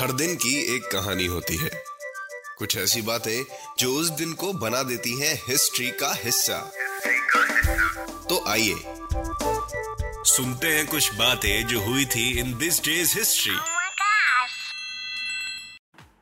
हर दिन की एक कहानी होती है। कुछ ऐसी बातें जो उस दिन को बना देती हैं हिस्ट्री का हिस्सा। तो आइए सुनते हैं कुछ बातें जो हुई थी in this day's history.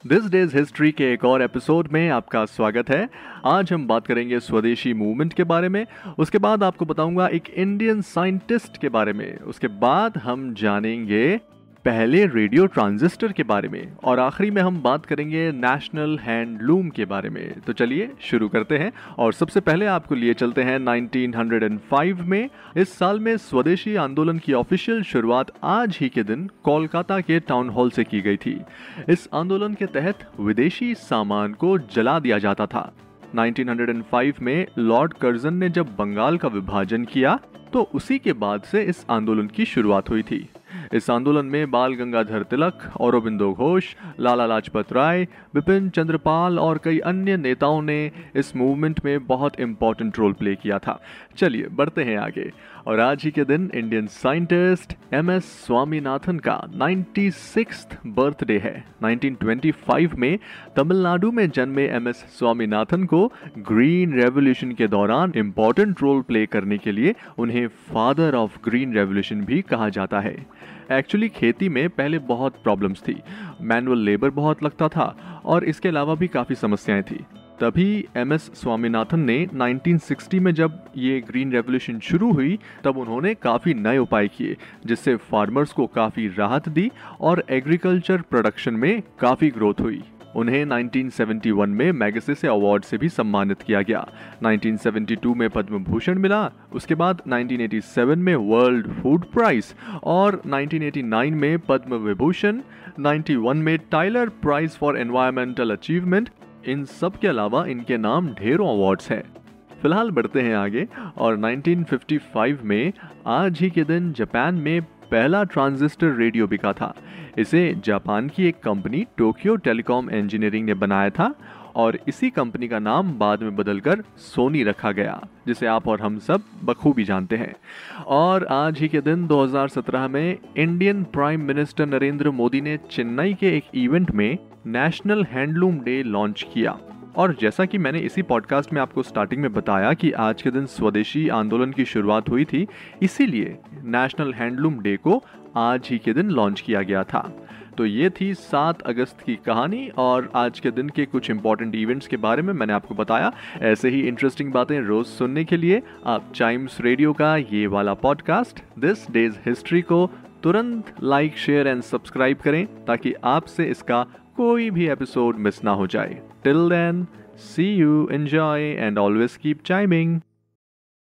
This day's history के एक और एपिसोड में आपका स्वागत है। आज हम बात करेंगे स्वदेशी मूवमेंट के बारे में। उसके बाद आपको बताऊँगा एक इंडियन साइंटिस्ट के बारे में। उसके बाद हम जानेंगे पहले रेडियो ट्रांजिस्टर के बारे में और आखिरी में हम बात करेंगे नेशनल हैंडलूम के बारे में। तो चलिए शुरू करते हैं और सबसे पहले आपको लिए चलते हैं 1905 में। इस साल में स्वदेशी आंदोलन की ऑफिशियल शुरुआत आज ही के दिन कोलकाता के टाउन हॉल से की गई थी। इस आंदोलन के तहत विदेशी सामान को जला दिया जाता था। 1905 में लॉर्ड कर्जन ने जब बंगाल का विभाजन किया तो उसी के बाद से इस आंदोलन की शुरुआत हुई थी। इस आंदोलन में बाल गंगाधर तिलक और औरबिंदो घोष, लाला लाजपत राय विपिन चंद्रपाल और कई अन्य नेताओं ने इस मूवमेंट में बहुत इंपॉर्टेंट रोल प्ले किया था। चलिए, बढ़ते हैं आगे। और आज ही के दिन Indian scientist M S Swaminathan का 96th बर्थडे है। 1925 में तमिलनाडु में जन्मे एम एस स्वामीनाथन को ग्रीन रेवोल्यूशन के दौरान इंपॉर्टेंट रोल प्ले करने के लिए उन्हें फादर ऑफ़ ग्रीन रेवोल्यूशन भी कहा जाता है। एक्चुअली खेती में पहले बहुत प्रॉब्लम्स थी। मैनुअल लेबर बहुत लगता था और इसके अलावा भी काफ़ी समस्याएँ थी। तभी एम एस स्वामीनाथन ने 1960 में जब ये ग्रीन रेवोल्यूशन शुरू हुई, तब उन्होंने काफ़ी नए उपाय किए, जिससे फार्मर्स को काफ़ी राहत दी और एग्रीकल्चर प्रोडक्शन में काफ़ी ग्रोथ हुई। उन्हें 1971 में मैगसेसे अवार्ड से भी सम्मानित किया गया। 1972 में पद्म भूषण मिला, उसके बाद 1987 में वर्ल्ड फ़ूड प्राइज और 1989 में पद्म विभूषण 91 में Tyler prize for environmental achievement इन सब के अलावा इनके नाम ढेरों अवार्ड्स हैं। फ़िलहाल बढ़ते हैं आगे और 1955 में आज ही के दिन जापान में पहला ट्रांजिस्टर रेडियो बिका था। इसे जापान की एक कंपनी टोक्यो टेलीकॉम इंजीनियरिंग ने बनाया था और इसी कंपनी का नाम बाद में बदलकर सोनी रखा गया, जिसे आप और हम सब बखूबी जानते हैं। और आज ही के दिन 2017 में Indian prime minister Narendra Modi ने चेन्नई के एक इवेंट में नेशनल हैंडलूम डे लॉन्च किया। और जैसा कि मैंने इसी पॉडकास्ट में आपको स्टार्टिंग में बताया कि आज के दिन स्वदेशी आंदोलन की शुरुआत हुई थी, इसीलिए नेशनल हैंडलूम डे को आज ही के दिन लॉन्च किया गया था। तो ये थी सात अगस्त की कहानी और आज के दिन के कुछ इंपॉर्टेंट इवेंट्स के बारे में मैंने आपको बताया। ऐसे ही इंटरेस्टिंग बातें रोज सुनने के लिए आप चाइम्स रेडियो का ये वाला पॉडकास्ट दिस डेज़ हिस्ट्री को तुरंत लाइक शेयर एंड सब्सक्राइब करें ताकि आपसे इसका कोई भी एपिसोड मिस ना हो जाए. Till then see you enjoy and always keep chiming